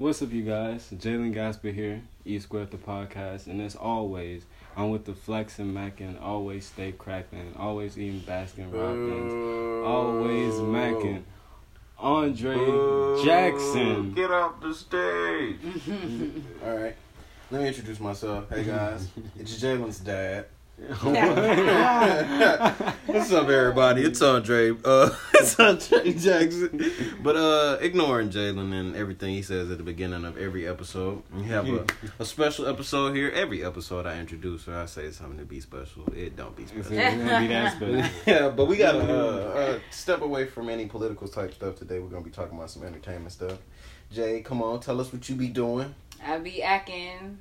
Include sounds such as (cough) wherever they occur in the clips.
What's up, you guys? Jalen Gasper here, E Square the podcast, and as always, I'm with the Flex and Mackin. Always stay cracking, always eating Baskin Robbins, always macking. Andre Boo. Jackson. Get off the stage. (laughs) All right. Let me introduce myself. Hey guys, (laughs) it's Jalen's dad. What's up, everybody? It's Andre. Uh, (laughs) it's Andre Jackson. But uh, ignoring Jalen and everything he says at the beginning of every episode, we have a, a special episode here. Every episode I introduce or I say something to be special, it don't be It's special. gonna be that special. (laughs) yeah, but we gotta uh, uh, step away from any political type stuff today. We're gonna be talking about some entertainment stuff. Jay, come on, tell us what you be doing. I be acting.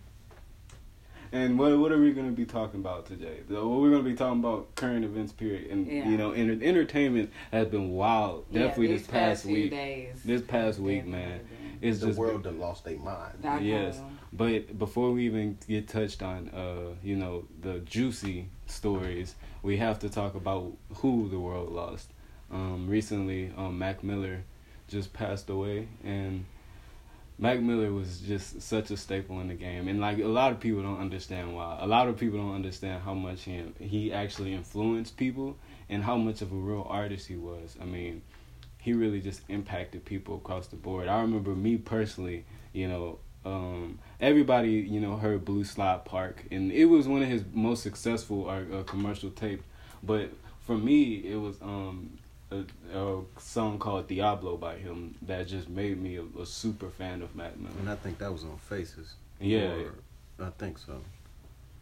And what what are we gonna be talking about today? So What we're gonna be talking about current events, period. And Yeah. you know, enter- entertainment has been wild. Definitely yeah, this these past few week. Days. This past week, man. It's the just world done lost their mind. I Yes. know. But before we even get touched on, uh, you know, the juicy stories, we have to talk about who the world lost. Um, recently, um, Mac Miller just passed away, and Mac Miller was just such a staple in the game, and like a lot of people don't understand why. A lot of people don't understand how much he he actually influenced people and how much of a real artist he was. I mean, he really just impacted people across the board. I remember me personally, you know, um, everybody you know heard Blue Slide Park, and it was one of his most successful uh, uh, commercial tapes. But for me, it was um, a, a song called Diablo by him that just made me a, a super fan of Mac Miller. And I think that was on Faces. Yeah. Or- I think so.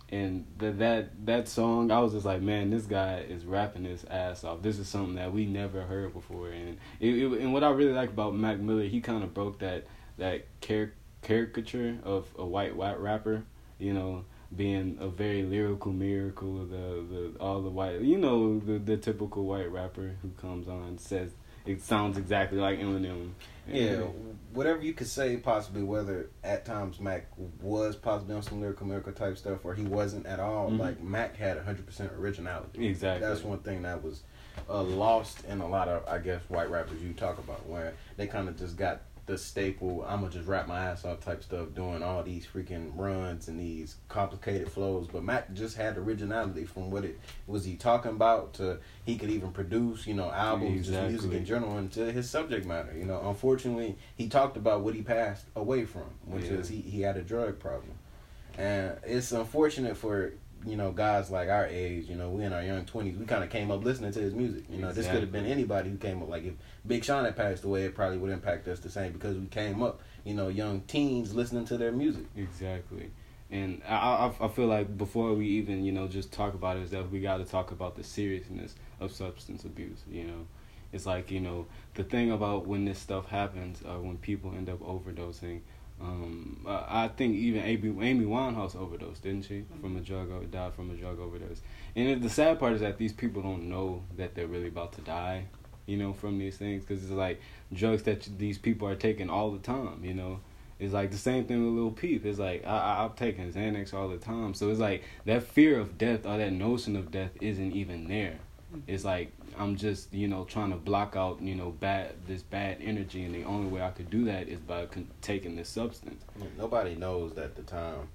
and that that that song i was just like man this guy is rapping his ass off this is something that we never heard before and it, it and what i really like about mac miller he kind of broke that that car- caricature of a white white rapper you know being a very lyrical miracle the the all the white you know the the typical white rapper who comes on says it sounds exactly like eminem Yeah, whatever you could say, possibly whether at times Mac was possibly on some lyrical miracle type stuff or he wasn't at all. Mhm. Like Mac had hundred percent originality. exactly That's one thing that was uh, lost in a lot of, I guess, white rappers you talk about, where they kind of just got the staple, I'm gonna just rap my ass off type stuff, doing all these freaking runs and these complicated flows. But Mac just had originality from what it was he talking about to he could even produce, you know, albums, just music Exactly. in general, and to his subject matter. You know, unfortunately, he talked about what he passed away from, which Yeah. is he, he had a drug problem. And it's unfortunate for you know guys like our age. You know, we in our young twenties. We kind of came up listening to his music. You know, this could have been anybody who came up. Like if Big Sean had passed away, it probably would impact us the same because we came up. You know, young teens listening to their music. Exactly. And I, I I feel like before we even you know just talk about it, is that we got to talk about the seriousness of substance abuse. You know, it's like you know the thing about when this stuff happens, uh, when people end up overdosing. Um, I think even Amy, Amy Winehouse overdosed, didn't she? From a drug died from a drug overdose. And the sad part is that these people don't know that they're really about to die. You know, from these things because it's like drugs that these people are taking all the time. You know, it's like the same thing with Lil Peep. It's like I, I I'm taking Xanax all the time, so it's like that fear of death or that notion of death isn't even there. It's like I'm just you know trying to block out you know bad this bad energy, and the only way I could do that is by con- taking this substance. Nobody knows that the time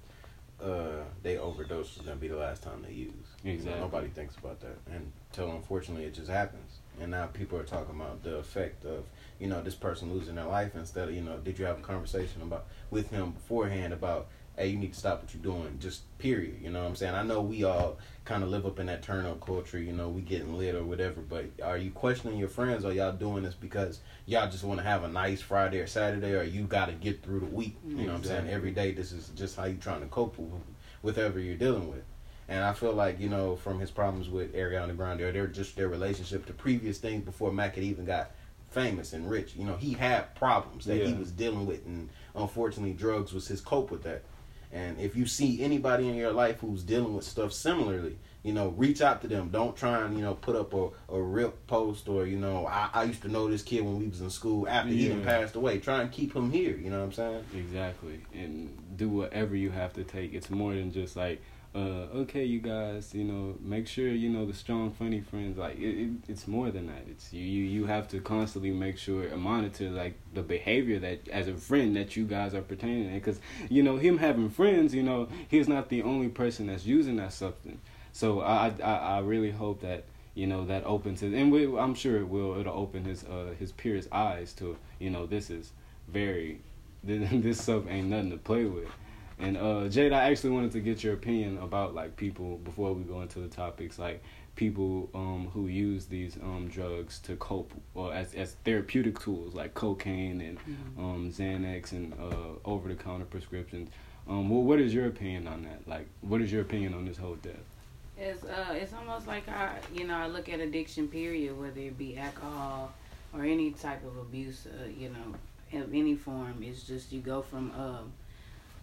uh, they overdose is gonna be the last time they use. Exactly. nobody thinks about that until unfortunately it just happens. And now people are talking about the effect of you know this person losing their life instead of you know did you have a conversation about with him beforehand about hey you need to stop what you're doing. Just period. You know what I'm saying? I know we all kind of live up in that turn up culture you know we getting lit or whatever but are you questioning your friends? Or y'all doing this because y'all just want to have a nice Friday or Saturday or you got to get through the week? You know what I'm saying? Every day this is just how you trying to cope with whatever you're dealing with. And I feel like you know from his problems with Ariana Grande or their just their relationship to previous things before Mac had even got famous and rich. You know he had problems that he was dealing with, and unfortunately, drugs was his cope with that. And if you see anybody in your life who's dealing with stuff similarly, you know, reach out to them. Don't try and you know put up a, a rip post or you know I, I used to know this kid when we was in school after he done Yeah. passed away. Try and keep him here. You know what I'm saying? Exactly, and do whatever you have to take. It's more than just like uh, okay, you guys, you know, make sure you know the strong, funny friends. Like it, it, it's more than that. It's you, you, you have to constantly make sure and monitor like the behavior that as a friend that you guys are pertaining in. Because you know him having friends, you know, he's not the only person that's using that substance. So I, I, I really hope that you know that opens and we, I'm sure it will. It'll open his, uh, his peers' eyes to, you know, this is very, (laughs) this stuff ain't nothing to play with. And uh, Jade, I actually wanted to get your opinion about like people before we go into the topics, like people um, who use these um, drugs to cope or as as therapeutic tools, like cocaine and mm-hmm. um, Xanax and uh, over the counter prescriptions. Um, well, what is your opinion on that? Like, what is your opinion on this whole death? It's uh, it's almost like I, you know, I look at addiction. Period, whether it be alcohol or any type of abuse, uh, you know, of any form. It's just you go from um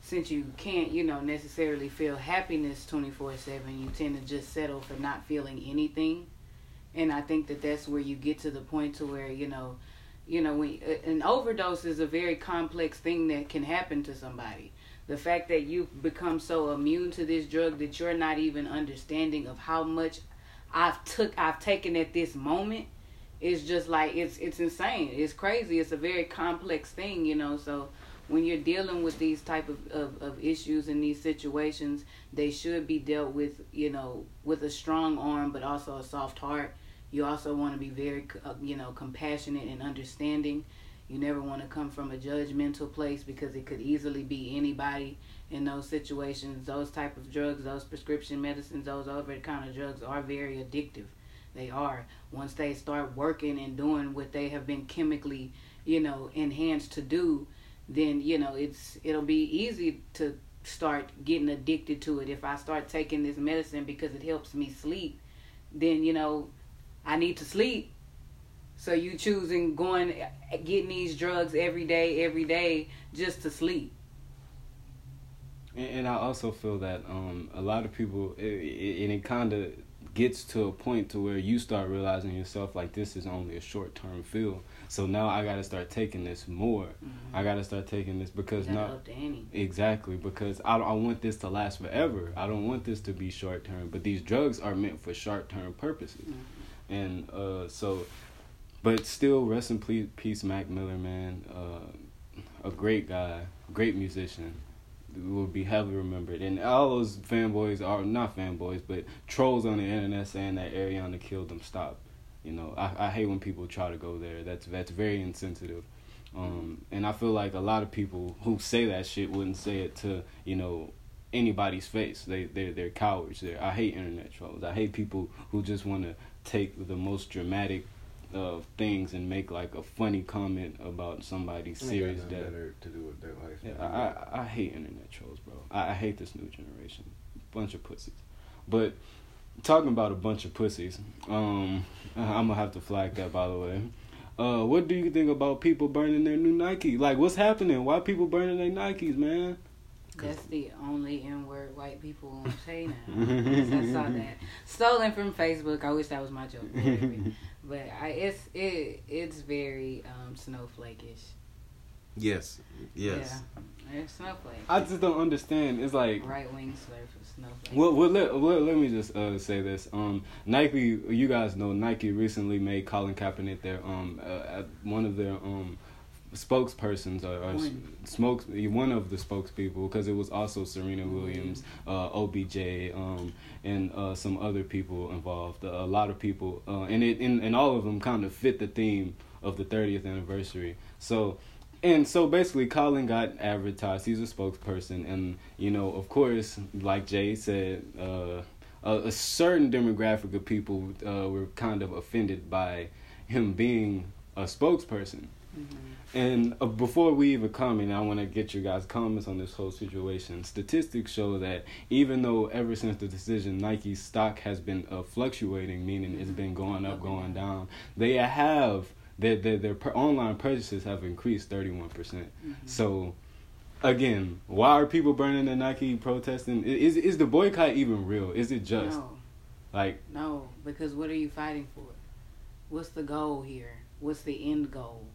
since you can't, you know, necessarily feel happiness 24 7, you tend to just settle for not feeling anything. And I think that that's where you get to the point to where, you know, you know, when uh, an overdose is a very complex thing that can happen to somebody. The fact that you've become so immune to this drug that you're not even understanding of how much I've took I've taken at this moment is just like it's it's insane. It's crazy. It's a very complex thing, you know. So when you're dealing with these type of, of, of issues in these situations, they should be dealt with, you know, with a strong arm, but also a soft heart. You also want to be very, uh, you know, compassionate and understanding. You never want to come from a judgmental place because it could easily be anybody in those situations. Those type of drugs, those prescription medicines, those over-the-counter drugs are very addictive. They are. Once they start working and doing what they have been chemically, you know, enhanced to do, then you know it's it'll be easy to start getting addicted to it. If i start taking this medicine because it helps me sleep then you know i need to sleep. So you choosing going getting these drugs every day every day just to sleep. And, and i also feel that um a lot of people it, it, and it kind of gets to a point to where you start realizing yourself like this is only a short term feel so now I got to start taking this more. Mm-hmm. I got to start taking this because now exactly because I I want this to last forever. I don't want this to be short term. But these drugs are meant for short term purposes, mm-hmm. and uh, so, but still, rest in peace, Mac Miller, man. Uh, a great guy, great musician will be heavily remembered. And all those fanboys are not fanboys, but trolls on the internet saying that Ariana killed them. Stop. You know, I, I hate when people try to go there. That's that's very insensitive. Um, and I feel like a lot of people who say that shit wouldn't say it to you know anybody's face. They they they're cowards. They're, I hate internet trolls. I hate people who just want to take the most dramatic of things and make like a funny comment about somebody's serious death. Better to do with their life. Yeah, I, I I hate internet trolls, bro. I, I hate this new generation. Bunch of pussies. But talking about a bunch of pussies. Um, (laughs) I'm gonna have to flag that by the way. Uh, what do you think about people burning their new Nike? Like, what's happening? Why people burning their Nikes, man? That's the only N word white people won't say now. I saw that stolen from Facebook. I wish that was my joke, (laughs) but I, it's it it's very um, snowflakeish. Yes. Yes. Yeah. It's snowflake. I just don't understand. It's like right wing slurp snowflake. Well, well, let, well, let me just uh, say this. Um, Nike, you guys know Nike recently made Colin Kaepernick their um uh, one of their um spokespersons or, or smokes one of the spokespeople because it was also Serena Williams, uh, OBJ, um, and uh, some other people involved. a lot of people, uh, and it and, and all of them kind of fit the theme of the 30th anniversary. So and so basically, Colin got advertised. He's a spokesperson, and you know, of course, like Jay said, uh, a, a, certain demographic of people uh, were kind of offended by him being a spokesperson. Mm-hmm. And uh, before we even comment, I want to get your guys' comments on this whole situation. Statistics show that even though ever since the decision, Nike's stock has been uh, fluctuating, meaning it's been going up, going down, they have their their, their per- online purchases have increased 31%. percent mm hmm So again, why are people burning the Nike protesting? Is is the boycott even real? Is it just no. like No, because what are you fighting for? What's the goal here? What's the end goal?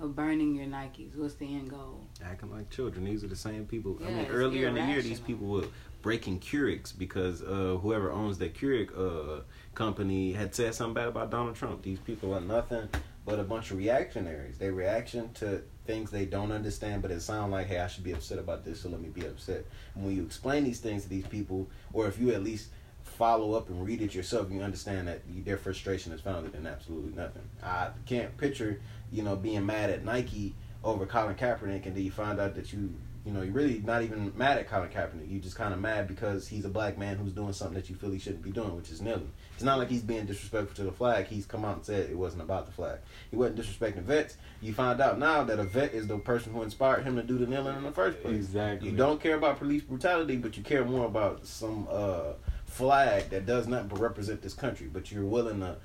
of burning your Nikes? What's the end goal? Acting like children. These are the same people. I mean, it's earlier in the year, these people were breaking Keurigs because uh, whoever owns that Keurig uh, company had said something bad about Donald Trump. These people are nothing but a bunch of reactionaries. They reaction to things they don't understand, but it sounds like, hey, I should be upset about this, so let me be upset. And when you explain these things to these people, or if you at least follow up and read it yourself, you understand that their frustration is founded in absolutely nothing. I can't picture, you know, being mad at Nike over Colin Kaepernick, and then you find out that you, you know, you're really not even mad at Colin Kaepernick. You're just kind of mad because he's a black man who's doing something that you feel he shouldn't be doing, which is kneeling. It's not like he's being disrespectful to the flag. He's come out and said it wasn't about the flag. He wasn't disrespecting vets. You find out now that a vet is the person who inspired him to do the kneeling in the first place. Exactly. You don't care about police brutality, but you care more about some uh, flag that does nothing but represent this country. But you're willing to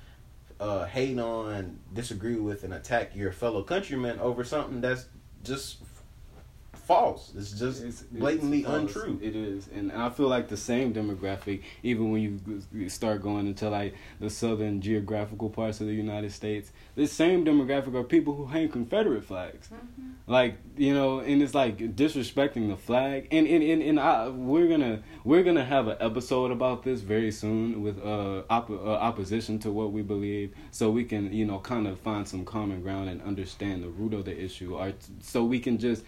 uh, hate on, disagree with, and attack your fellow countrymen over something that's just false. It's just It's- it's blatantly false. untrue. It is, and I feel like the same demographic, even when you start going into like the southern geographical parts of the United States, the same demographic are people who hang Confederate flags. Like you know, and it's like disrespecting the flag, and and and, and I, we're gonna we're gonna have an episode about this very soon with uh, op- uh opposition to what we believe, so we can you know kind of find some common ground and understand the root of the issue, or so we can just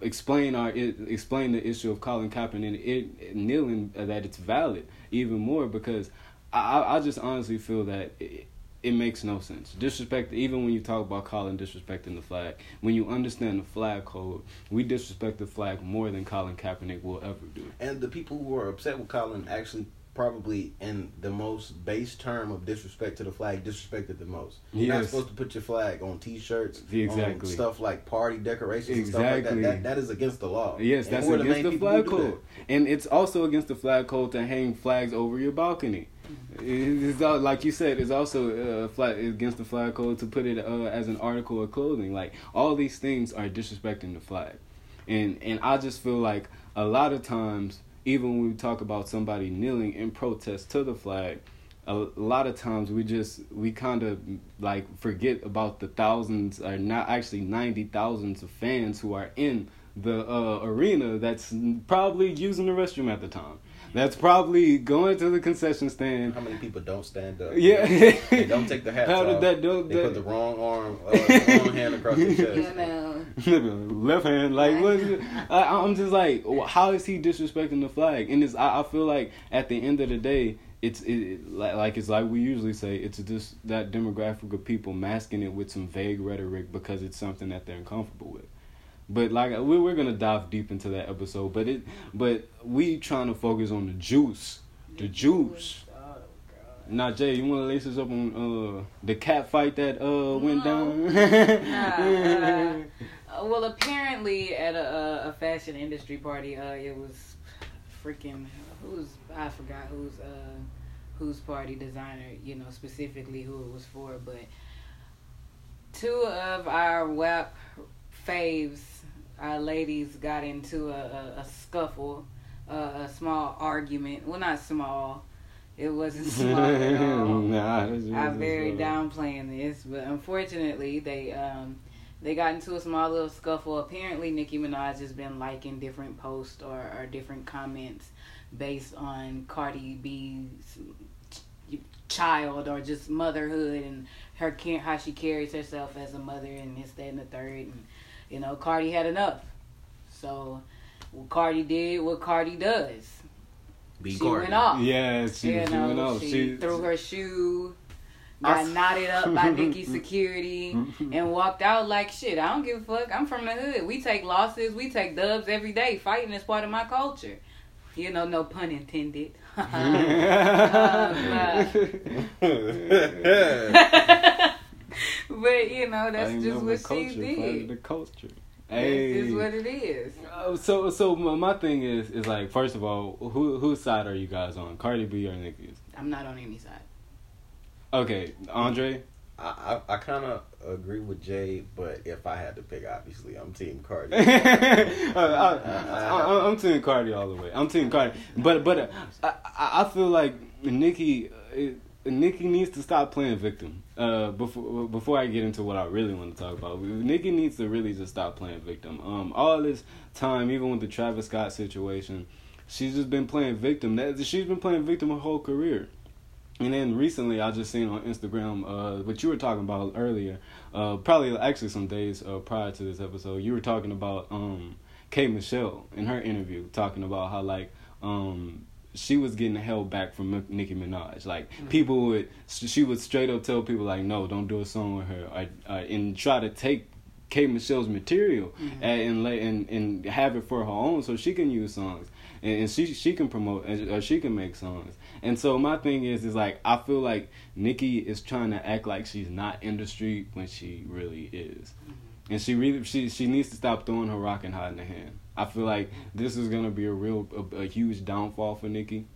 explain our explain the issue of Colin Kaepernick it, kneeling uh, that it's valid even more because I I I just honestly feel that it, it makes no sense. Disrespect even when you talk about Colin disrespecting the flag when you understand the flag code we disrespect the flag more than Colin Kaepernick will ever do. And the people who are upset with Colin actually probably in the most base term of disrespect to the flag disrespected the most. You're not supposed to put your flag on T-shirts, Exactly. on stuff like party decorations, and stuff like Exactly. that. that. That is against the law. Yes, And that's against main the flag code, and it's also against the flag code to hang flags over your balcony. It's all, like you said, it's also uh, flag, against the flag code to put it uh, as an article of clothing. Like all these things are disrespecting the flag, and and I just feel like a lot of times, even when we talk about somebody kneeling in protest to the flag, a, lot of times we just we kind of like forget about the thousands or not actually ninety thousands of fans who are in the uh, arena that's probably using the restroom at the time. That's probably going to the concession stand. How many people don't stand up? Yeah. they don't take the hats How did off. that do- They that- put the wrong arm, uh, the wrong hand across their You (laughs) chest. know, (laughs) left hand like what is it? I, i'm just like how is he disrespecting the flag and it's i, I feel like at the end of the day it's it, it- like, like it's like we usually say it's just that demographic of people masking it with some vague rhetoric because it's something that they're uncomfortable with but like we, we're gonna dive deep into that episode but it but we trying to focus on the juice the juice Oh, now Jay, you want to lace us up on uh, the cat fight that uh, went No. (laughs) down? Uh, well, apparently at a, a, a fashion industry party, uh, it was freaking who's I forgot who's uh whose party designer, you know specifically who it was for, but two of our WAP faves, our ladies, got into a, a, a scuffle, uh, a small argument. Well, not small. It wasn't (laughs) small at all. nah, I'm very is- downplaying this, but unfortunately, they um they got into a small little scuffle. Apparently, Nicki Minaj has been liking different posts or, or different comments based on Cardi B's child or just motherhood and her how she carries herself as a mother and this that and the third and you know Cardi had enough. So, what Cardi did what Cardi does. Be she Cardi. went off. Yeah, she, You she know, went off. she, She threw her shoe, got knotted up by Nicki (laughs) security, and walked out like shit. I don't give a fuck. I'm from the hood. We take losses, we take dubs every day. Fighting is part of my culture. You know, no pun intended. (laughs) (laughs) Uh, uh. (laughs) but you know, that's just what but she culture, part of did. The culture. That's Hey. just what it is. Uh, so so my, my thing is is like first of all who whose side are you guys on Cardi B or Nicki's? I'm not on any side. Okay, Andre. I, I, I kind of agree with Jay, but if I had to pick, obviously, I'm Team Cardi. (laughs) Uh, I, I, I'm team Cardi all the way. I'm team Cardi, but but uh, I I I feel like Nicki uh, it, Nicki needs to stop playing victim. Uh, before before I get into what I really want to talk about, Nicki needs to really just stop playing victim. Um, all this time, even with the Travis Scott situation, she's just been playing victim. That she's been playing victim her whole career. And then recently, I just seen on Instagram uh, what you were talking about earlier. Uh, probably actually some days uh, prior to this episode, you were talking about um, K Michelle in her interview, talking about how like um, she was getting held back from Nicki Minaj. Like mm-hmm. people would, she would straight up tell people like, no, don't do a song with her, or, and try to take K Michelle's material mm-hmm. and, and and and have it for her own, so she can use songs and, and she she can promote or she can make songs. And so my thing is is like I feel like Nicki is trying to act like she's not industry when she really is. Mm-hmm. And she really she she needs to stop throwing her rock and hide in the hand. I feel like this is gonna be a real a, a huge downfall for Nicki,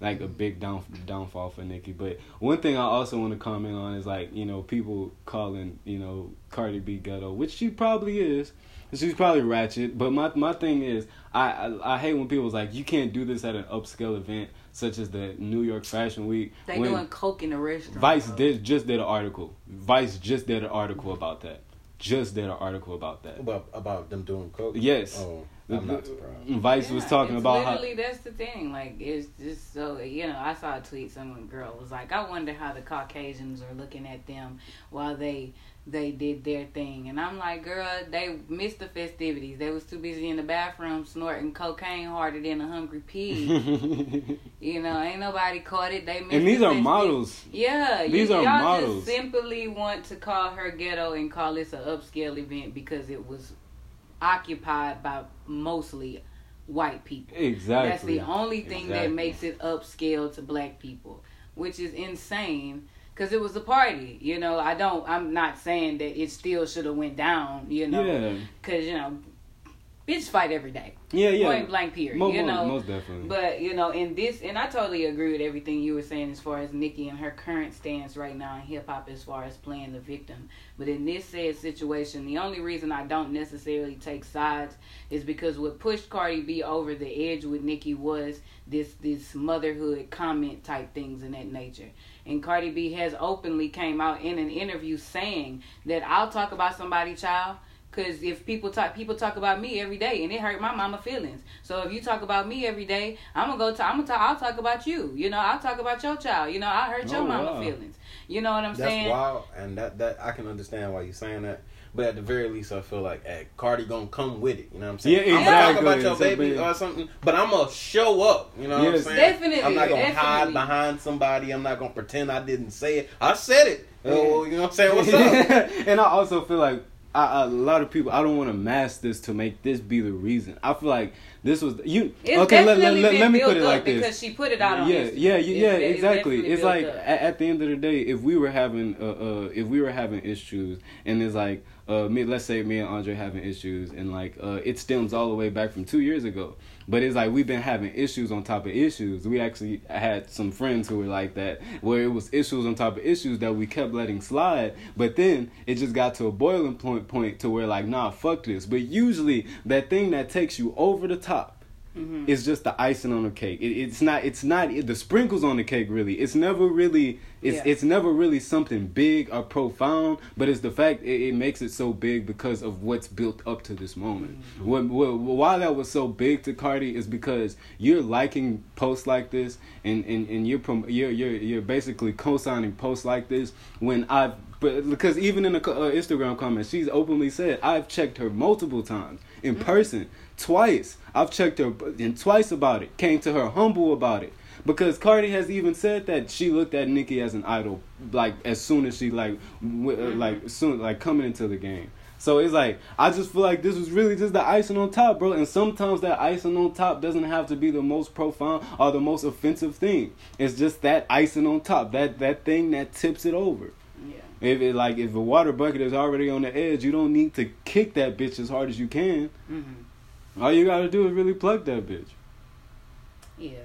like a big down downfall for Nicki. But one thing I also want to comment on is like you know people calling you know Cardi B ghetto, which she probably is. She's probably ratchet, but my my thing is, I, I, I hate when people's like, you can't do this at an upscale event such as the New York Fashion Week. They doing coke in the restaurant. Vice did just did an article. Vice just did an article about that. Just did an article about that. About about them doing coke. Yes. Oh. I'm not surprised. Vice yeah, was talking about literally how that's the thing. Like it's just so you know. I saw a tweet. Someone girl was like, "I wonder how the Caucasians are looking at them while they they did their thing. And I'm like, girl, they missed the festivities. They was too busy in the bathroom snorting cocaine harder than a hungry pig. (laughs) you know, ain't nobody caught it. They missed And these the are models. Yeah. These you, are y'all models. just simply want to call her ghetto and call this an upscale event because it was occupied by mostly white people. Exactly. That's the only thing exactly. that makes it upscale to black people, which is insane because it was a party. You know, I don't. I'm not saying that it still should have went down. You know, because you know, bitch fight every day. Yeah, yeah. Point blank period. Most, you know, most definitely. But you know, in this, and I totally agree with everything you were saying as far as Nicki and her current stance right now in hip hop, as far as playing the victim. But in this said situation, the only reason I don't necessarily take sides is because what pushed Cardi B over the edge with Nicki was this this motherhood comment type things in that nature. And Cardi B has openly came out in an interview saying that I'll talk about somebody child Cause if people talk, people talk about me every day, and it hurt my mama feelings. So if you talk about me every day, I'm gonna go. To, I'm gonna talk. I'll talk about you. You know, I'll talk about your child. You know, I hurt your oh, mama wow. feelings. You know what I'm That's saying? wild, and that that I can understand why you're saying that. But at the very least, I feel like hey, Cardi gonna come with it. You know what I'm saying? Yeah, I'm gonna talk about your baby big. or something, but I'm gonna show up. You know what I'm saying? Definitely, I'm not gonna hide behind somebody. I'm not gonna pretend I didn't say it. I said it. Oh, you know what I'm saying? What's up? (laughs) and I also feel like I, a lot of people. I don't want to mask this to make this be the reason. I feel like this was you. It's okay, let, let, let, let me put it like because this. she put it out on yeah, yeah, yeah, yeah, it's exactly. definitely It's like at, at the end of the day, if we were having, uh, uh, if we were having issues, and it's like, uh, me, let's say me and Andre having issues, and like, uh, it stems all the way back from two years ago. But it's like we've been having issues on top of issues. We actually had some friends who were like that, where it was issues on top of issues that we kept letting slide. But then it just got to a boiling point point to where like, nah, fuck this. But usually that thing that takes you over the top Mhm. it's just the icing on the cake. It, it's not. It's not the sprinkles on the cake. Really, it's never really. It's Yeah. it's never really something big or profound. But it's the fact it, it makes it so big because of what's built up to this moment. Mm-hmm. What, what, why that was so big to Cardi is because you're liking posts like this, and and and you're prom- you're you're you're basically co-signing posts like this when I've. But because even in the uh, Instagram comments, she's openly said I've checked her multiple times in person, twice. I've checked her and twice about it. Came to her humble about it because Cardi has even said that she looked at Nicki as an idol, like as soon as she like w- uh, like soon like coming into the game. So it's like I just feel like this was really just the icing on top, bro. And sometimes that icing on top doesn't have to be the most profound or the most offensive thing. It's just that icing on top, that that thing that tips it over. Yeah. If it like if a water bucket is already on the edge, you don't need to kick that bitch as hard as you can. hmm All you gotta do is really plug that bitch. Yeah.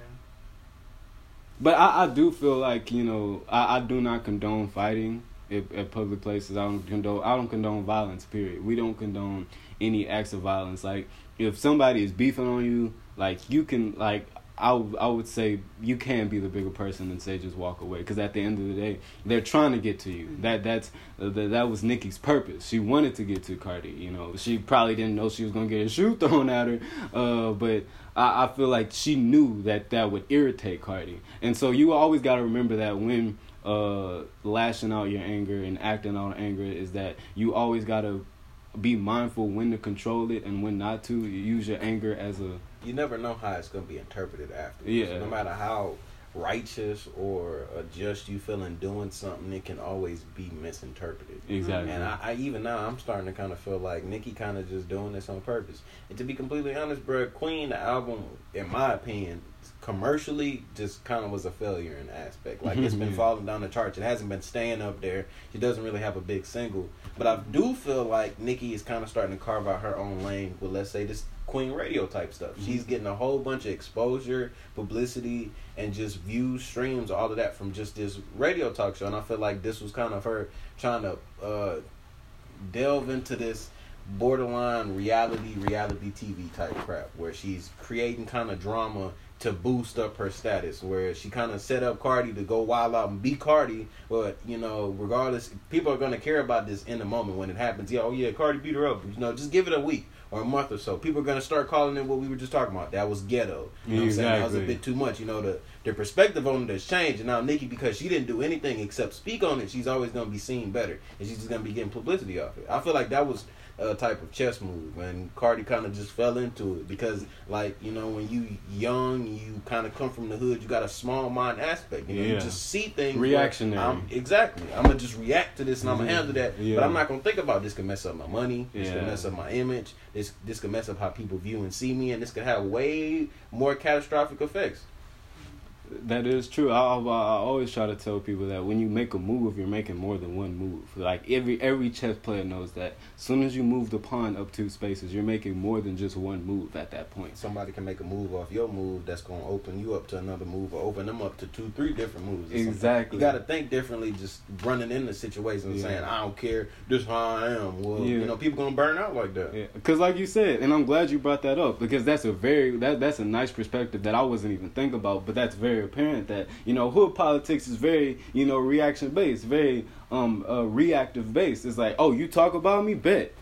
But I, I do feel like you know I, I do not condone fighting at, at public places. I don't condone I don't condone violence. Period. We don't condone any acts of violence. Like if somebody is beefing on you, like you can like I, w- I would say you can be the bigger person and say just walk away. Because at the end of the day they're trying to get to you. Mm-hmm. that that's that, that was Nicki's purpose. She wanted to get to Cardi you know. She probably didn't know she was gonna get a shoe (laughs) thrown at her uh, but I, I feel like she knew that that would irritate Cardi. And so you always got to remember that when uh, lashing out your anger and acting out anger is that you always got to be mindful when to control it and when not to. Use your anger as a you never know how it's gonna be interpreted after. Yeah. No matter how righteous or just you feel in doing something, it can always be misinterpreted. exactly And I, I even now I'm starting to kind of feel like Nicki kind of just doing this on purpose. And to be completely honest, bro, Queen the album, in my opinion, commercially just kind of was a failure in aspect. Like it's (laughs) been falling down the charts. It hasn't been staying up there. She doesn't really have a big single. But I do feel like Nicki is kind of starting to carve out her own lane with let's say this Queen radio type stuff. She's getting a whole bunch of exposure, publicity, and just views, streams, all of that from just this radio talk show. And I feel like this was kind of her trying to uh, delve into this borderline reality, reality TV type crap where she's creating kind of drama to boost up her status. Where she kind of set up Cardi to go wild out and be Cardi, but you know, regardless, people are gonna care about this in the moment when it happens. Yeah, oh yeah, Cardi beat her up. You know, just give it a week or a month or so. People are gonna start calling it what we were just talking about. That was ghetto. You know what I'm saying? That was a bit too much. You know, the the perspective on it has changed. And now Nicki, because she didn't do anything except speak on it, she's always gonna be seen better, and she's just gonna be getting publicity off it. I feel like that was a type of chess move, and Cardi kind of just fell into it because, like, you know, when you young, you kind of come from the hood, you got a small mind aspect. You know, you just see things Reactionary. I'm- exactly. I'm gonna just react to this, and I'm gonna handle that. Yeah. But I'm not gonna think about this. Could mess up my money. This Yeah. could mess up my image. This this could mess up how people view and see me, and this could have way more catastrophic effects. That is true. I, I, I always try to tell people that when you make a move, you're making more than one move. Like every every chess player knows that. As soon as you move the pawn up two spaces, you're making more than just one move at that point. Somebody can make a move off your move that's gonna open you up to another move, or open them up to two, three different moves. Exactly. You got to think differently. Just running into situations and Yeah. saying, "I don't care. This how I am." Well, Yeah. you know, people gonna burn out like that. Yeah, because like you said, and I'm glad you brought that up because that's a very that that's a nice perspective that I wasn't even thinking about, but that's very apparent that you know hood politics is very you know reaction based, very um uh, reactive based. It's like oh you talk about me, bet.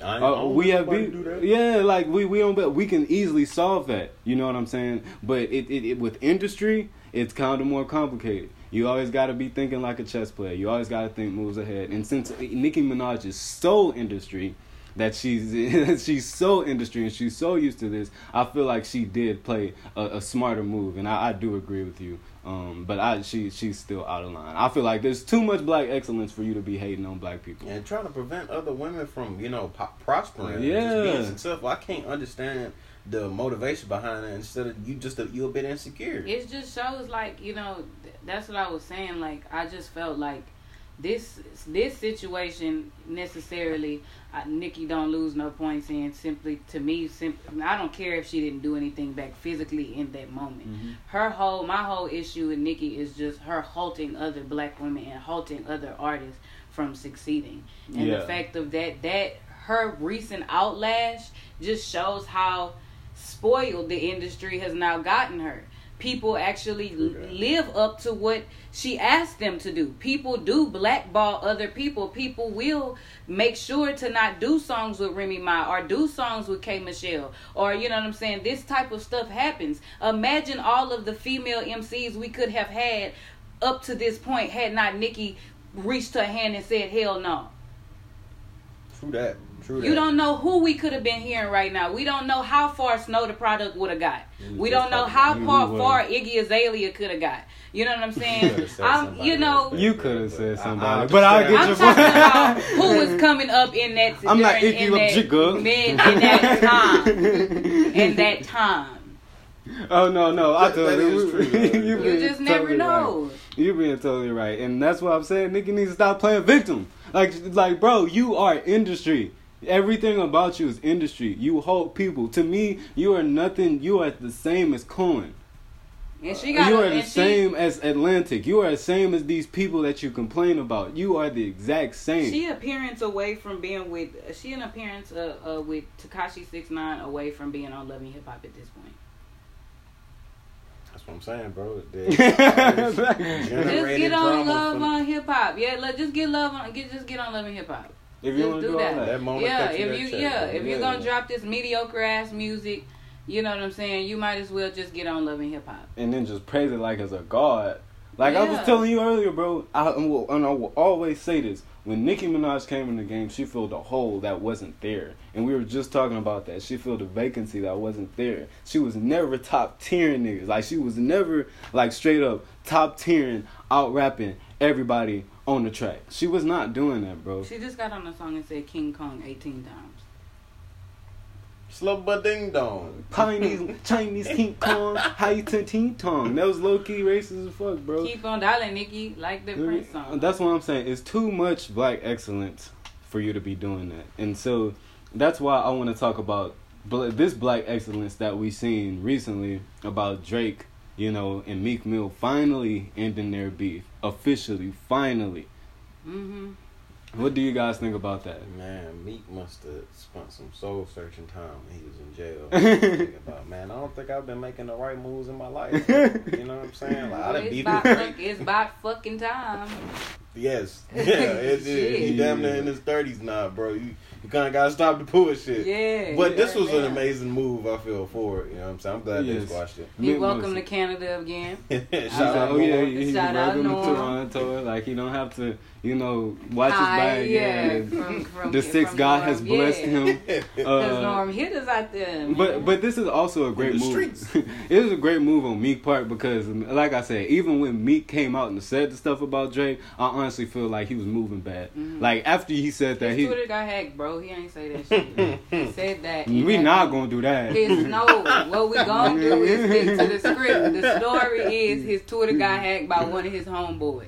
I ain't- I Uh, we have nobody be- to do that. yeah, like we we don't bet we can easily solve that. You know what I'm saying? But it, it, it with industry, it's kind of more complicated. You always got to be thinking like a chess player. You always got to think moves ahead. And since Nicki Minaj is so industry that she's (laughs) she's so industry and she's so used to this, I feel like she did play a, a smarter move, and I, I do agree with you. Um, but I she she's still out of line. I feel like there's too much black excellence for you to be hating on black people. and trying to prevent other women from you know po- prospering, and Yeah. just being successful. I can't understand the motivation behind it. Instead of you just a, you a bit insecure. It just shows like you know th- that's what I was saying. Like I just felt like this this situation necessarily uh, Nicki don't lose no points in. Simply to me, simply I don't care if she didn't do anything back physically in that moment. Mhm. Her whole my whole issue with Nicki is just her halting other black women and halting other artists from succeeding. And Yeah. the fact of that that her recent outlash just shows how spoiled the industry has now gotten her. People actually Okay. live up to what she asked them to do. People do blackball other people. People will make sure to not do songs with Remy Ma or do songs with K Michelle or you know what I'm saying. This type of stuff happens. Imagine all of the female MCs we could have had up to this point had not Nicki reached her hand and said hell no. True that. True that. You don't know who we could have been hearing right now. We don't know how far Snow Tha Product would have got. We was We just don't know how far, far Iggy Azalea could have got. You know what I'm saying? Could've I'm, you know. You could have said I- somebody, I but I'll get understand. your I'm point. talking about who was coming up in that. (laughs) I'm not Iggy in that (laughs) mid- in that time. in that (laughs) time. Oh no, no! I That- told that you, is true, you You just never totally know. Right. You being totally right, and that's what I'm saying. Nicki needs to stop playing victim. Like, like, bro, you are industry. Everything about you is industry. You hold people. To me, you are nothing. You are the same as Cohen. And she got You a- are the and she- same as Atlantic. You are the same as these people that you complain about. You are the exact same. She appearance away from being with she an appearance uh, uh with Tekashi Six Nine away from being on Loving Hip Hop at this point. That's what I'm saying, bro. (laughs) Just get on love on hip hop. Yeah, let just get love on get just get on love and hip hop. If you Just want to do do that. that, That moment Yeah, if you check, yeah, bro. if you're gonna drop this mediocre ass music, you know what I'm saying. You might as well just get on loving hip hop. and then just praise it like as a god. Like I was telling you earlier, bro. I, and will- and I will always say this: when Nicki Minaj came in the game, she filled a hole that wasn't there, and we were just talking about that. She filled a vacancy that wasn't there. She was never top tiering niggas. Like she was never like straight up top tiering, out rapping everybody on the track. She was not doing that, bro. She just got on the song and said King Kong 18 times. Slow but ding dong. Chinese (laughs) Chinese King Kong, how you turn Ting Tong? That was low key racist as fuck, bro. Keep on dialing, Nikki, like the Prince song. That's what I'm saying. It's too much black excellence for you to be doing that, and so that's why I want to talk about this black excellence that we've seen recently about Drake, you know, and Meek Mill finally ending their beef officially. Finally, hmm what do you guys think about that? Man, Meek must have spent some soul searching time when he was in jail. (laughs) About, man, I don't think I've been making the right moves in my life. You know what I'm saying? Like, I done it's, beat about, fuck- it's about fucking time. Yes. Yeah, it, (laughs) it, he damn near in his 30s now, bro. You, you kind of got to stop the bullshit. Yeah. But this yeah, was an amazing move, I feel, for it. You know what I'm saying? I'm glad Yes. they squashed it. He welcome to Canada again. (laughs) Shout He's out, like, oh yeah, Moore. he's Shout out welcome to Norm. Toronto. Like he don't have to, you know, watch his back. yeah, Yeah, from- from- the sixth from God Norm, has blessed yeah. him. (laughs) (laughs) Cause Uh, Norm hit us out there. man. But but this is also a great the move. it was a great move on Meek part because, like I said, even when Meek came out and said the stuff about Drake, I honestly feel like he was moving bad. Mhm. Like after he said that, his he Twitter got hacked, bro. He ain't say that shit. he (laughs) said that. we had not gonna do that. His no, what we gonna do is stick to the (laughs) script. The story is his Twitter got hacked by one of his homeboys.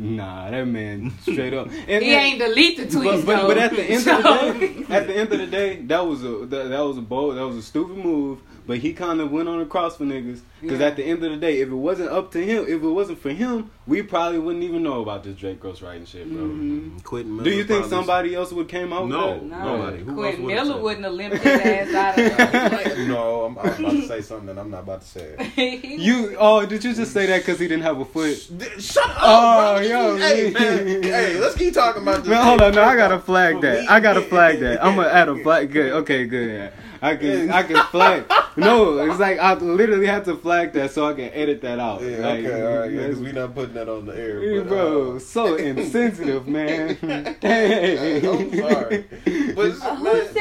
Nah, that man straight up. (laughs) And He ain't delete the tweets But, but, though. but at the end So- of the day, at the end of the day, that was a that, that was a bold, that was a stupid move. But he kind of went on the cross for niggas. Because Yeah. at the end of the day, if it wasn't up to him, if it wasn't for him, we probably wouldn't even know about this Drake ghostwriting shit, bro. Mhm. Quentin Miller Do you think somebody else would came out? No. with that? No, Nobody. Who else Quentin would've Miller said wouldn't have limped his ass out of (laughs) no, I'm, I'm about to say something that I'm not about to say. (laughs) (laughs) You oh, did you just say that because he didn't have a foot? Shut up, Oh, bro. yo, hey, man. Hey, let's keep talking about this. Man, hold on, no, I gotta flag that. I gotta flag that. I'm gonna add a flag. Good, okay, good. I can, I can flag. No, it's like I literally have to flag that so I can edit that out. Yeah, Like, okay, all right, yeah, that's- because we not putting that on the air. But, bro, uh, so insensitive, man. (laughs) Dang. I'm sorry. (laughs) But Uh, who man, said that?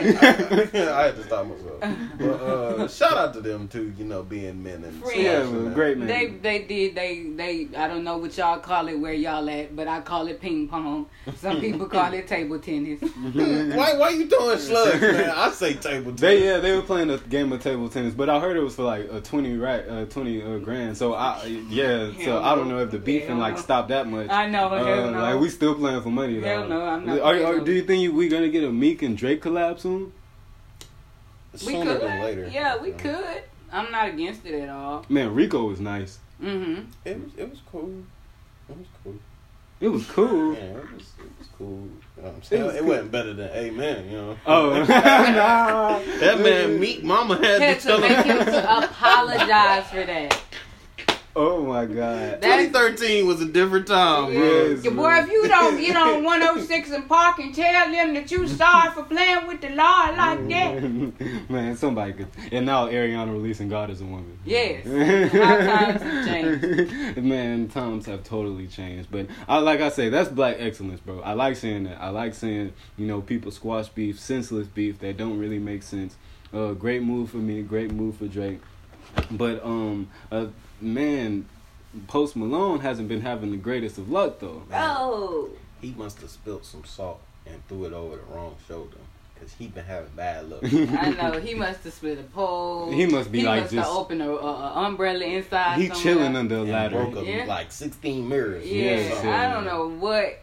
I, had to stop myself. But uh, shout out to them too, you know, being men and Friends. Yeah, smashing great men. They they did they they I don't know what y'all call it where y'all at, but I call it ping pong. Some people call it table tennis. (laughs) Why why you throwing slugs, man? I say table tennis. They yeah, they were playing a game of table tennis, but I heard it was for like a twenty right, uh, twenty uh, grand. So I yeah, so I don't know if the beefing Hell like stopped that much. I know, Uh, hell no. Like we still playing for money. Hell though. no, I'm not Are, are, do you think we gonna get a Meek and Drake collab soon? We Sooner could. than later. Yeah, we could. I'm not against it at all. Man, Rico was nice. Mm-hmm. It was it was cool. It was cool. It was cool. Yeah, it was it was cool. You know I'm saying? It, was cool. wasn't better than Amen, you know. Oh, (laughs) nah. That man Meek Mama had Had to to tell make him him. to (laughs) apologize for that. Oh my god. That- 2013 was a different time, bro. Yes. Your boy, if you don't get on (laughs) 106 and park and tell them that you sorry for playing with the law like that. (laughs) Man, somebody could. And now Ariana releasing God as a woman. Yes. (laughs) Times have changed. Man, times have totally changed. But I like I say, that's black excellence, bro. I like saying that. I like saying, you know, people squash beef, senseless beef that don't really make sense. Uh, great move for me, great move for Drake. But um, uh, man, Post Malone hasn't been having the greatest of luck though. Oh. He must have spilled some salt and threw it over the wrong shoulder. Cause he been having bad luck. (laughs) I know. He must have split a pole. He must be he like must just- have opened a, a, a umbrella inside. He somewhere. chilling under a and ladder. broke up Yeah. like 16 mirrors. Yeah, yeah. I don't know what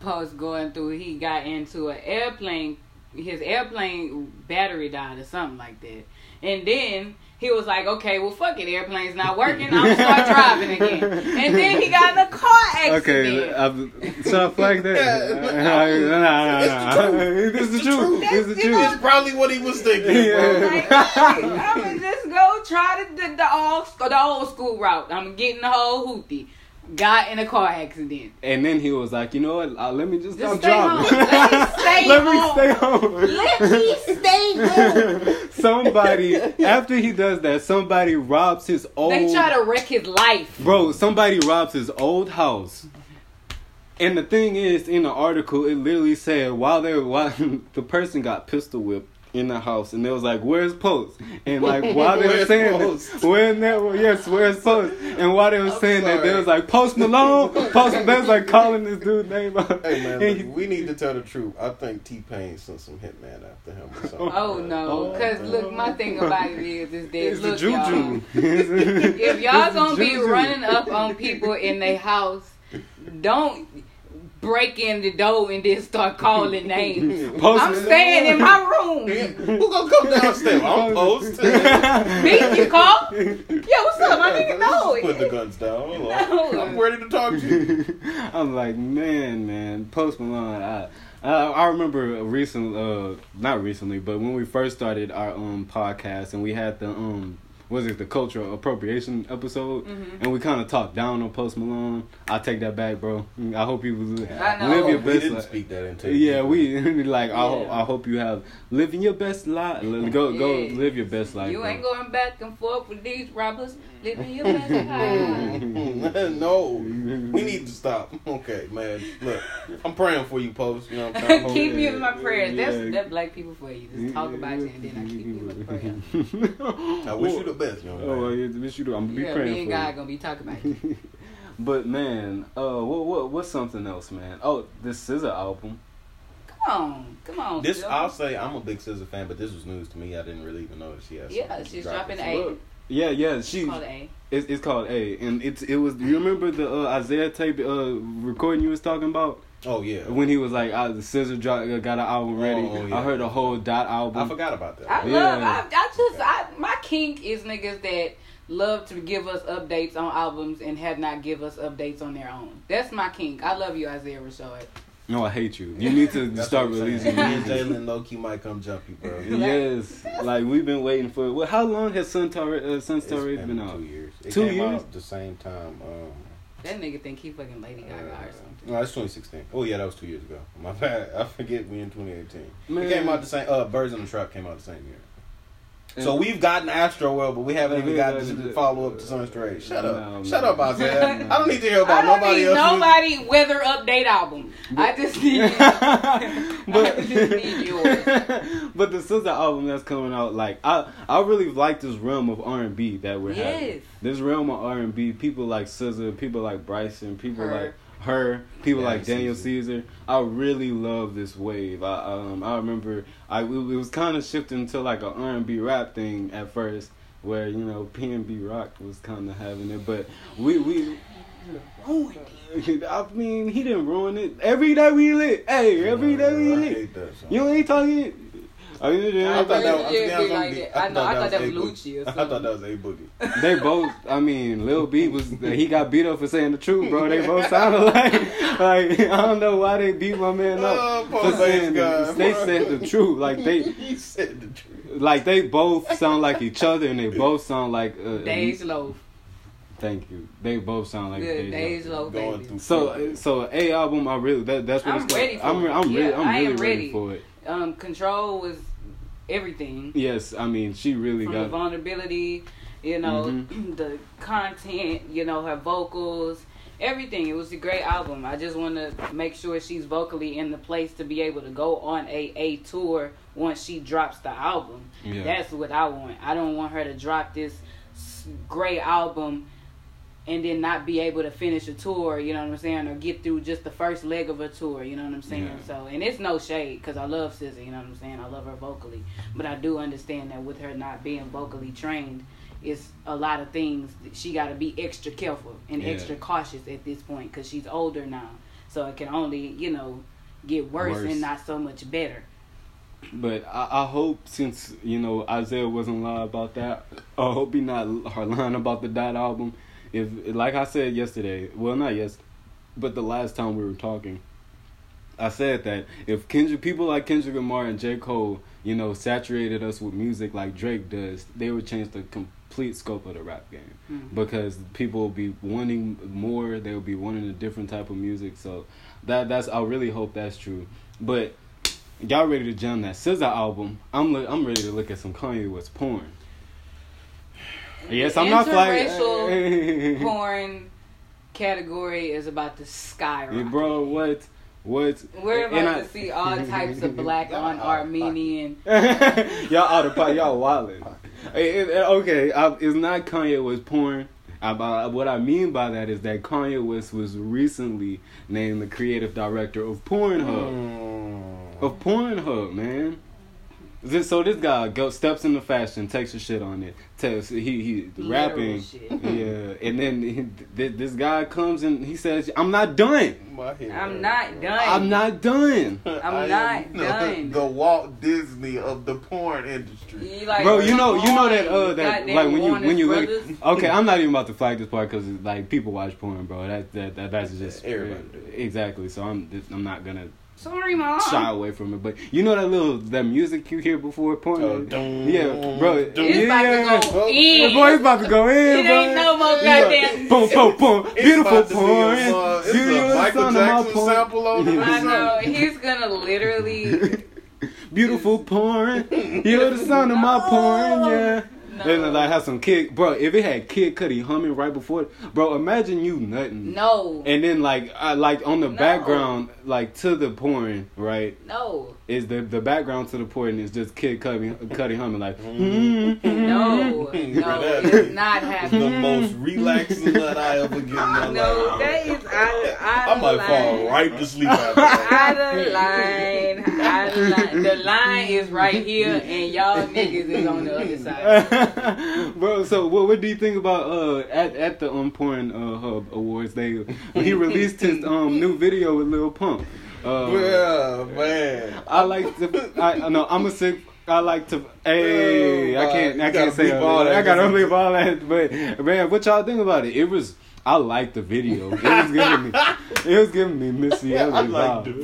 Post going through. He got into an airplane. His airplane battery died or something like that, and then. He was like, okay, well, fuck it, airplane's not working. I'm gonna start driving again. And then he got in a car accident. Okay, I've, should I flag that? Yeah, (laughs) Nah, nah, nah, It's the truth. It's the the truth. truth. It's the You know, That's truth. probably what he was thinking, Yeah. Like, I'm gonna just go try the the, the old the old school route. I'm getting the whole hoopty. Got in a car accident. And then he was like, you know what? Uh, let me just, Just stop stay driving. home. (laughs) Let me stay Let me home. stay home. Let me stay home. (laughs) somebody after he does that, somebody robs his old. They try to wreck his life. Bro, somebody robs his old house. And the thing is, in the article, it literally said while they were while (laughs) the person got pistol whipped in the house, and they was like, "Where's Post?" And like (laughs) while they were saying, Post? that, "Where's that?" Yes, where's Post? And while they were I'm saying that, they was like, "Post Malone." Post. They was like calling this dude name out. Hey man, And he- we need to tell the truth. I think T Pain sent some hitman after him or (laughs) something. Oh no, oh, cause look, my thing about it is, is that it's the look, y'all, (laughs) if y'all It's gonna be running up on people in their house, don't break in the door and then start calling (laughs) names. (laughs) Post I'm staying in my room. (laughs) Who gonna come downstairs? I'm Post. Beat you, call? Yeah, what's up? I didn't know Put the guns down. Hold No. I'm ready to talk to you. I'm like, man, man, Post Malone. I, I, I remember recent, uh, not recently, but when we first started our um podcast and we had the um, was it the cultural appropriation episode, Mhm. and we kind of talked down on Post Malone. I take that back, bro. I hope you was I live your we best. didn't life. speak that into Yeah, we (laughs) like. I, hope, I hope you have living your best life. Go, go, Yeah. live your best life. You bro. ain't going back and forth with these robbers. Living your best life. (laughs) no, we need to stop. Okay, man. Look, I'm praying for you, Post. You know what I'm saying? Oh, (laughs) keep yeah, you in my prayers. That's yeah. that's black people for you. Just talk about you and then I keep you in my prayers. (laughs) I wish you the best, young man. Oh, well, yeah, wish you the- I'm gonna be Yeah, praying me and for God you. gonna be talking about you. But man, uh, what what what's something else, man? Oh, this SZA album. Come on, come on. This Phil. I'll say I'm a big SZA fan, but this was news to me. I didn't really even know that she had. Yeah, she's dropping. dropping So, A. Yeah, yeah, she. Called A. It's, it's called A, and it's it was. Do you remember the uh, Isaiah tape uh, recording you was talking about Oh yeah, when he was like, uh, "The SZA drop, got an album ready." Oh, yeah. I heard a whole dot album. I forgot about that. I Yeah. love. I, I just. I my kink is niggas that love to give us updates on albums and have not give us updates on their own. That's my kink. I love you, Isaiah Rashad. No, I hate you. You need to (laughs) start releasing saying. Me and music. Jalen Loki might come jump you, bro. (laughs) Yes, like we've been waiting for. Well, how long has Sun Tar- uh, Sun It's Star Rays been been out? two years. It Two came years? out the same time. Um, That nigga think he fucking Lady Gaga uh, or something. no, it's 2016. Oh yeah, that was two years ago. My (laughs) bad. I forget we in 2018. Man. It came out the same. Uh, Birds in the Trap came out the same year. So we've gotten Astroworld, but we haven't even Yeah, gotten yeah, the follow up to Sun's Tirade. Shut up. No, Shut up, Isaiah. (laughs) I don't need to hear I about don't nobody need else. nobody weather update album. I just need. but (laughs) (laughs) I just need yours. but the SZA album that's coming out, like I, I really like this realm of R and B that we're having. This realm of R and B, people like SZA, people like Bryson, people Her. like her, people Yeah, like Daniel Caesar. Caesar. I really love this wave. I um I remember I it was kind of shifting to like a R and B rap thing at first, where you know PnB Rock was kind of having it, but we we. (laughs) I mean, he didn't ruin it. Every day we lit. Hey, every day we lit. You ain't talking. I mean, I I thought that was, yeah, I'm like be- that. I know, I thought that was A Lucci or I thought that was a (laughs) boogie. they both. I mean, Lil B was he got beat up for saying the truth, bro. They both (laughs) sounded like like I don't know why they beat my man up Oh, for saying guy, they bro. said the truth. Like they (laughs) he said the truth. like they both sound like each other, and they both sound like uh, Days Loaf. Thank you. They both sound like Good. Days Days Loaf. Loaf, Going through So so a album, I really that that's what I'm it's ready called. for I'm. I'm really Yeah, I'm I really am ready. ready. for it. Um, Control was everything. Yes, I mean she really from the got. vulnerability, you know, Mhm. (clears throat) the content, you know, her vocals, everything. It was a great album. I just want to make sure she's vocally in the place to be able to go on a a tour once she drops the album. Yeah. That's what I want. I don't want her to drop this great album and then not be able to finish a tour, you know what I'm saying, or get through just the first leg of a tour, you know what I'm saying. Yeah. So, and it's no shade because I love SZA, you know what I'm saying. I love her vocally, but I do understand that with her not being vocally trained, it's a lot of things that she got to be extra careful and Yeah. extra cautious at this point because she's older now. So it can only, you know, get worse, Worse. and not so much better. But I, I hope since you know Isaiah wasn't lying about that, I hope he not lying about the Dot album. If like I said yesterday, well not yes, but the last time we were talking, I said that if Kendrick people like Kendrick Lamar and J Cole, you know, saturated us with music like Drake does, they would change the complete scope of the rap game Mhm. because people will be wanting more. They'll be wanting a different type of music. So that that's I really hope that's true. But y'all ready to jam that SZA album? I'm li- I'm ready to look at some Kanye West porn. Yes, I'm not flagging. Interracial (laughs) porn category is about to Yeah, skyrocket. bro, what? What? We're about And I- to see all types of black (laughs) on Armenian. (laughs) y'all out of pot. Y'all wildin'. It- it- okay, I, it's not Kanye West porn. About what I mean by that is that Kanye West was recently named the creative director of Pornhub. Mm. Of Pornhub, man. This, so this guy go steps into fashion, takes a shit on it. Tells he he Literal rapping, shit. (laughs) yeah, and then he, th- this guy comes and he says, "I'm not done. I'm not done. I'm not done." (laughs) I'm not done. (laughs) The Walt Disney of the porn industry. Like, Bro, you know, you know that uh that like when you when you look. Okay, I'm not even about to flag this part because like people watch porn, bro. That that, that that's just Everybody do. exactly. So I'm I'm not gonna Sorry, mom. shy away from it. But you know that little that music you hear before porn. Oh, dum, yeah, bro. dum. It's about yeah. to go Oh, in. Boy, it's about to go in, It bro. ain't no more It's like, goddamn- Boom, boom, boom. It's Beautiful about to be a, uh, it's You're a Michael son of my Jackson porn. sample on it. I know. He's gonna literally. (laughs) Beautiful porn. You're the son of my porn, yeah. No. And then, like have some kid, bro. If it had Kid Cudi humming right before, it, bro. Imagine you nothing. No. and then like, I, like on the No. background, like to the porn, right? No. Is the the background to the porn is just Kid Cudi, Cudi humming like, Mhm. No. Bro, (laughs) No. that It's is not the most relaxing (laughs) nut I ever get in my No, life. that is out, out I might line. fall right to sleep after that. Out of line. Out. The line is right here, (laughs) and y'all niggas is on the other side. (laughs) bro. So what what do you think about uh at at the um porn uh hub awards? They when he released his um new video with Lil Pump. Uh, Yeah, man. I like to. I know I'm a sick. I like to. Hey, I can't. God, I can't gotta say bleep all all that. that. I gotta (laughs) leave all that. But man, what y'all think about it? It was. I like the video. It was giving me. It was giving me Missy Yeah, (laughs) I Elliott like vibe.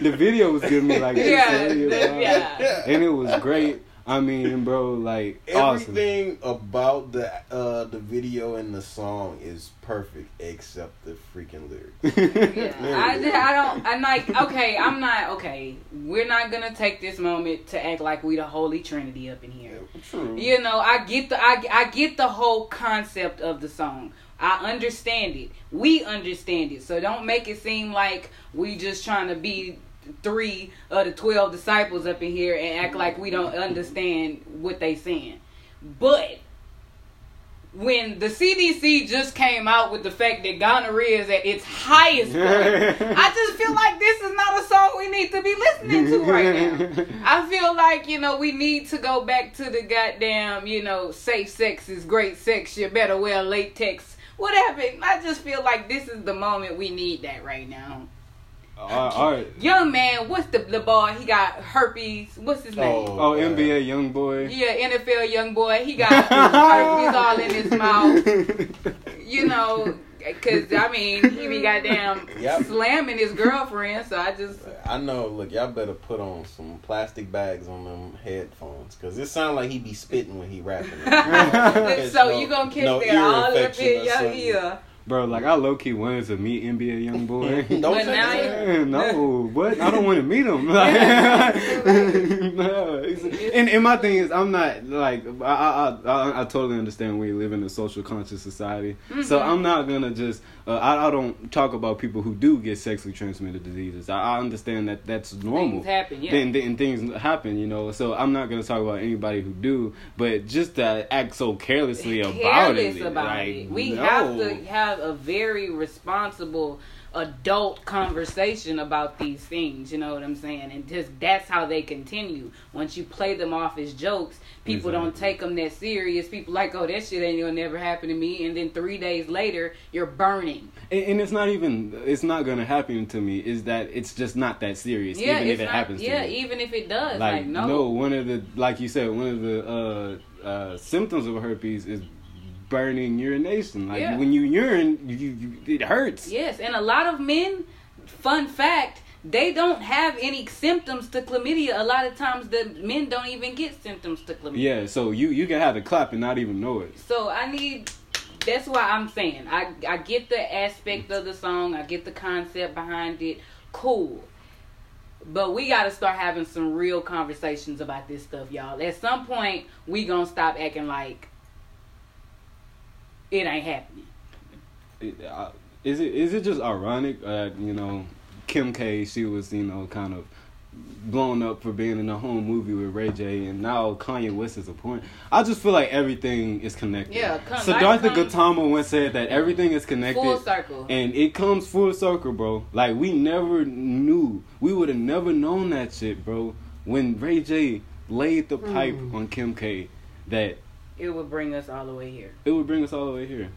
the (laughs) the video was giving me like Missy Yeah, Elliott the- yeah. and it was great. I mean, bro, like awesome. Everything about the uh, the video and the song is perfect except the freaking lyrics. (laughs) Yeah, I, I don't. I'm like, okay, I'm not okay. We're not gonna take this moment to act like we the holy trinity up in here. True. You know, I get the I, I get the whole concept of the song. I understand it. We understand it. So don't make it seem like we just trying to be three of the twelve disciples up in here and act like we don't understand what they saying. But when the CDC just came out with the fact that gonorrhea is at its highest point, (laughs) I just feel like this is not a song we need to be listening to right now. (laughs) I feel like, you know, we need to go back to the goddamn, you know, safe sex is great sex, you better wear latex. Whatever. I just feel like this is the moment we need that right now. Oh, all all right. Young man, what's the the boy? He got herpes. What's his name? Oh, oh NBA young boy. Yeah, NFL young boy. He got (laughs) herpes all in his mouth. You know, because, I mean, he be goddamn (laughs) Yep. slamming his girlfriend, so I just. I know. Look, y'all better put on some plastic bags on them headphones because it sounds like he be spitting when he rapping. (laughs) so no- you gonna catch no that all up in your ear. Bro, like I low key wanted to meet NBA young boy. (laughs) Don't But say that. No, what? I don't want to meet him. (laughs) Like, (laughs) no. And, and my thing is, I'm not like I I, I I totally understand we live in a social conscious society, so Mm-hmm. I'm not gonna just uh, I I don't talk about people who do get sexually transmitted diseases. I, I understand that that's normal. Things happen, yeah. Then, then things happen, you know. So I'm not gonna talk about anybody who do, but just to act so carelessly about careless it, about like, it. We no. have to have a very responsible adult conversation about these things, you know what I'm saying? And just that's how they continue. Once you play them off as jokes, people don't take them that serious. People like, "Oh, that shit ain't gonna never happen to me." And then 3 days later, you're burning. And, and it's not even it's not gonna happen to me. Is that it's just not that serious, Yeah, even if it not, happens yeah, to me. even if it does. like, Like, no. no. one of the like you said, one of the uh, uh, symptoms of herpes is burning urination. Like Yeah. when you urine, you, you it hurts. Yes, and a lot of men, fun fact, they don't have any symptoms to chlamydia. A lot of times the men don't even get symptoms to chlamydia. Yeah, so you you can have the clap and not even know it. So I need. That's why I'm saying I I get the aspect of the song. I get the concept behind it. Cool. But we got to start having some real conversations about this stuff, y'all. At some point, we gonna stop acting like it ain't happening. It- uh, Is it is it just ironic that you know Kim K she was you know kind of blown up for being in a home movie with Ray J and now Kanye West is a point. I just feel like everything is connected. Yeah, con- Siddhartha life comes- Gautama once said that everything is connected. Full circle. And it comes full circle, bro. Like we never knew, we would have never known that shit, bro. When Ray J laid the pipe on Kim K, that it would bring us all the way here. it would bring us all the way here.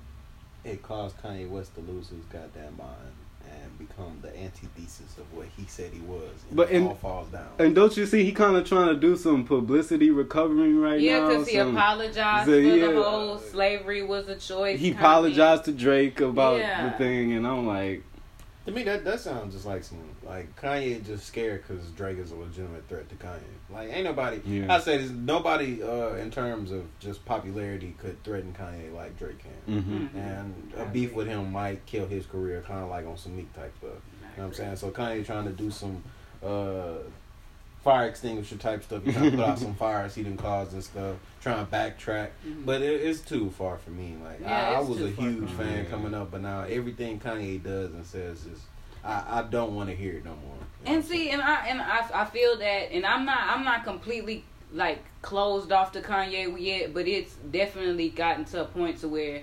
It caused Kanye West to lose his goddamn mind and become the antithesis of what he said he was. And But it in- all falls down. And don't you see, he kind of trying to do some publicity recovering right Yeah, now. because he some- apologized so, for yeah. the whole slavery was a choice. He comment. apologized to Drake about Yeah. the thing, and I'm like, to me, that that sounds just like some like Kanye just scared because Drake is a legitimate threat to Kanye. Like, ain't nobody. Yeah. I say this. Nobody, uh, in terms of just popularity, could threaten Kanye like Drake can. hmm Mhm. And a beef with him might kill his career, kind of like on some Meek type stuff. You know what I'm saying? So Kanye trying to do some uh, fire extinguisher type stuff. He trying to put out (laughs) some fires he didn't cause and stuff. Trying to backtrack, Mhm. but it, it's too far for me. Like Yeah, I, I was a huge for me. fan coming up, but now everything Kanye does and says is I, I don't want to hear it no more. You And see, and I and I, I feel that, and I'm not I'm not completely like closed off to Kanye yet, but it's definitely gotten to a point to where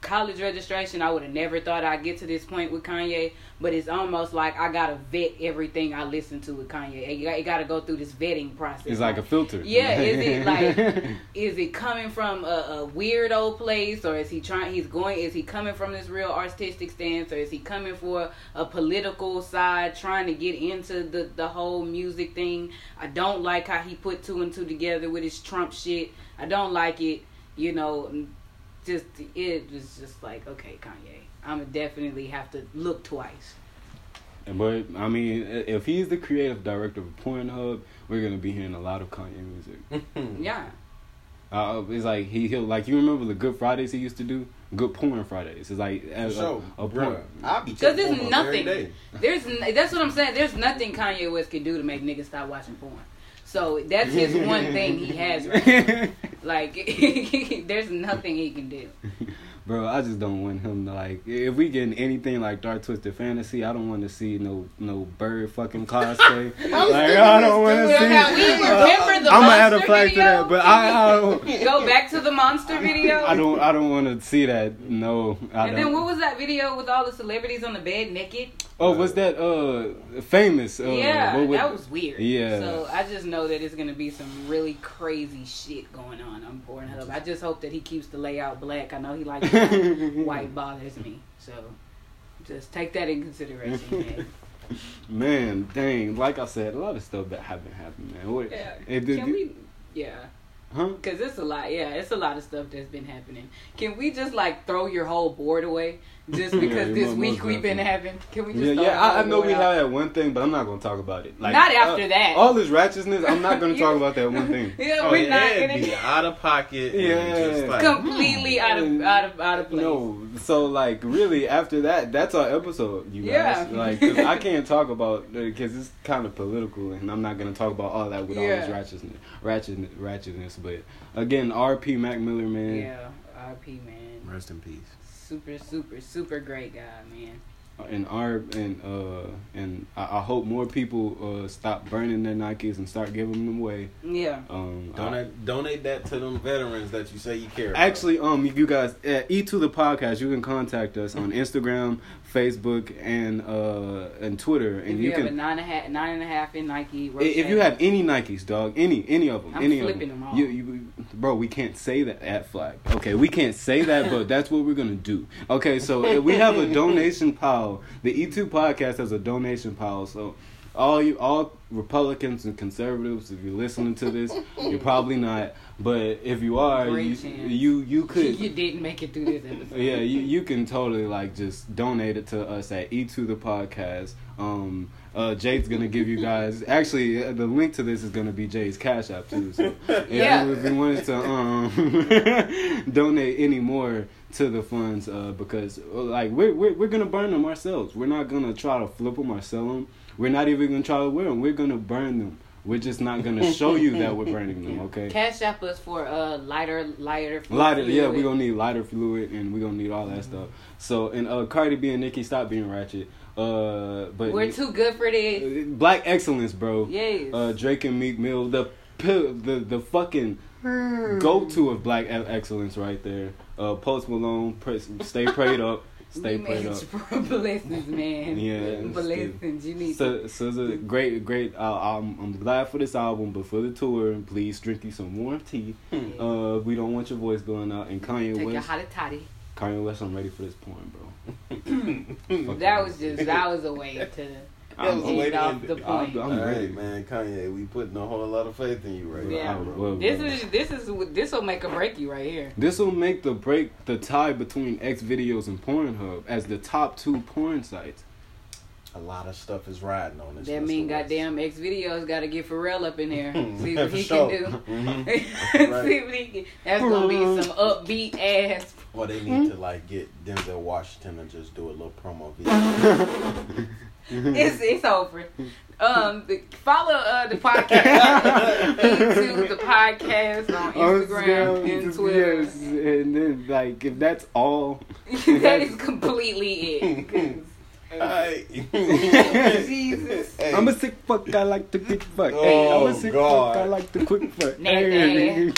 college registration, I would have never thought I'd get to this point with Kanye, but it's almost like I gotta vet everything I listen to with Kanye. You got, you got to go through this vetting process. it's like a filter. Yeah, is it (laughs) like is it coming from a, a weirdo place or is he trying he's going is he coming from this real artistic stance or is he coming for a political side trying to get into the the whole music thing? I don't like how he put two and two together with his Trump shit. I don't like it. You know, just it was just like okay, Kanye. I'm gonna definitely have to look twice. But I mean, if he's the creative director of Pornhub, we're gonna be hearing a lot of Kanye music. (laughs) Yeah. Uh, it's like he he'll like you remember the Good Fridays he used to do, Good Porn Fridays. It's like a, So, a, a bruh, porn. I'll be Because there's porn nothing. day. There's that's what I'm saying. There's nothing Kanye West can do to make niggas stop watching porn. So that's his (laughs) one thing he has. Right. (laughs) Like (laughs) there's nothing he can do. (laughs) Bro, I just don't want him to like. If we getting anything like Dark Twisted Fantasy, I don't want to see no no bird fucking cosplay. (laughs) like I don't want to see. Now, we uh, remember the I'm gonna add a monster flag to that, but I, I don't. Go back to the monster video. I don't. I don't want to see that. No, I And don't. then what was that video with all the celebrities on the bed naked? Oh, was that uh famous? Uh, yeah, that was weird. Yeah. So I just know that it's gonna be some really crazy shit going on on Pornhub. I just hope that he keeps the layout black. I know he likes white. (laughs) bothers me. So just take that in consideration, man. (laughs) Man, dang! Like I said, a lot of stuff that haven't happened, man. What, Yeah. it Can we? Yeah. Huh? Cause it's a lot, yeah, it's a lot of stuff that's been happening. Can we just like throw your whole board away just Yeah, because this week we've been having? Can we just? Yeah, yeah. I, I know we out? have that one thing, but I'm not gonna talk about it. Like Not after uh, that. All this righteousness, I'm not gonna (laughs) talk about that one thing. (laughs) Yeah, Oh, we're yeah, not gonna be out of pocket. Yeah. and just like, completely out of out of out of place. No, so like really after that, that's our episode, you guys. Yeah. (laughs) Like 'cause I can't talk about because it's kind of political, and I'm not gonna talk about all that with all this righteousness, ratchetness, ratchetness. But again, R.P. Mac Miller, man. Yeah, R.P. Man, Rest in peace. Super super super great guy, man. and our and uh and I, I hope more people uh stop burning their Nikes and start giving them away. Yeah. Um, I- Donate, donate that to them veterans that you say you care. about. Actually, um, if you guys at E to the podcast, you can contact us on Instagram, Facebook, and uh and Twitter, and you, you, have a can. nine and a half, nine and a half in Nike, If you have any Nikes, dog, any any of them, I'm any of them, them all. You, you, bro, we can't say that at flag. Okay, we can't say that, but that's what we're gonna do. Okay, so if we have a donation pile. The E2 podcast has a donation pile, so all you all Republicans and conservatives. If you're listening to this, you're probably not. But if you are, you, you you could you didn't make it through this episode. yeah, you, you can totally like just donate it to us at E to the podcast. Um, uh, Jade's gonna give you guys (laughs) actually uh, the link to this is gonna be Jade's Cash App too. So if, Yeah. you, if you wanted to um (laughs) donate any more to the funds, uh, because uh, like we're, we're we're gonna burn them ourselves. We're not gonna try to flip them or sell them. We're not even gonna try to wear them. We're gonna burn them. We're just not gonna show you that we're burning them. (laughs) Okay. Cash app us for uh lighter, lighter. Lighter, yeah, we're gonna need lighter fluid and we're gonna need all that stuff. So and uh Cardi B and Nicki stop being ratchet. Uh but We're too good for this. Black excellence, bro. Yes. Uh Drake and Meek Mill, the the the fucking go to of black excellence right there. Uh Post Malone, press, stay prayed up. Stay made up. blessings, (laughs) man. Yeah, blessings. You need So, to. so it's a great, great. Uh, I'm, I'm glad for this album, but for the tour, please drink you some warm tea. Uh, we don't want your voice going out. And Kanye Take West, hottie toddy. Kanye West, I'm ready for this porn, bro. (laughs) That was just that was a way to That was a way to off end the point. I'm Hey ready. man, Kanye, we putting a whole lot of faith in you right Yeah. now, Well, bro. This well. is this is this will make a break you right here. This will make the break the tie between X videos and Pornhub as the top two porn sites. A lot of stuff is riding on this. That Mr. mean goddamn X videos got to get Pharrell up in there. (laughs) (laughs) See what he sure. can do. Mhm. Right. See what he can. That's gonna be some (laughs) upbeat ass. Or they need to like get Denzel Washington and just do a little promo video. It's it's over. Um, the, follow uh the podcast, (laughs) YouTube, the podcast on Instagram, and Twitter. Yes, and then like if that's all, (laughs) that is completely it. 'cause (laughs) Hey. Jesus. Hey. I'm a sick fuck. I like to quick fuck. Oh, hey, I'm a sick God. fuck. I like to quick fuck. Nathan. Hey.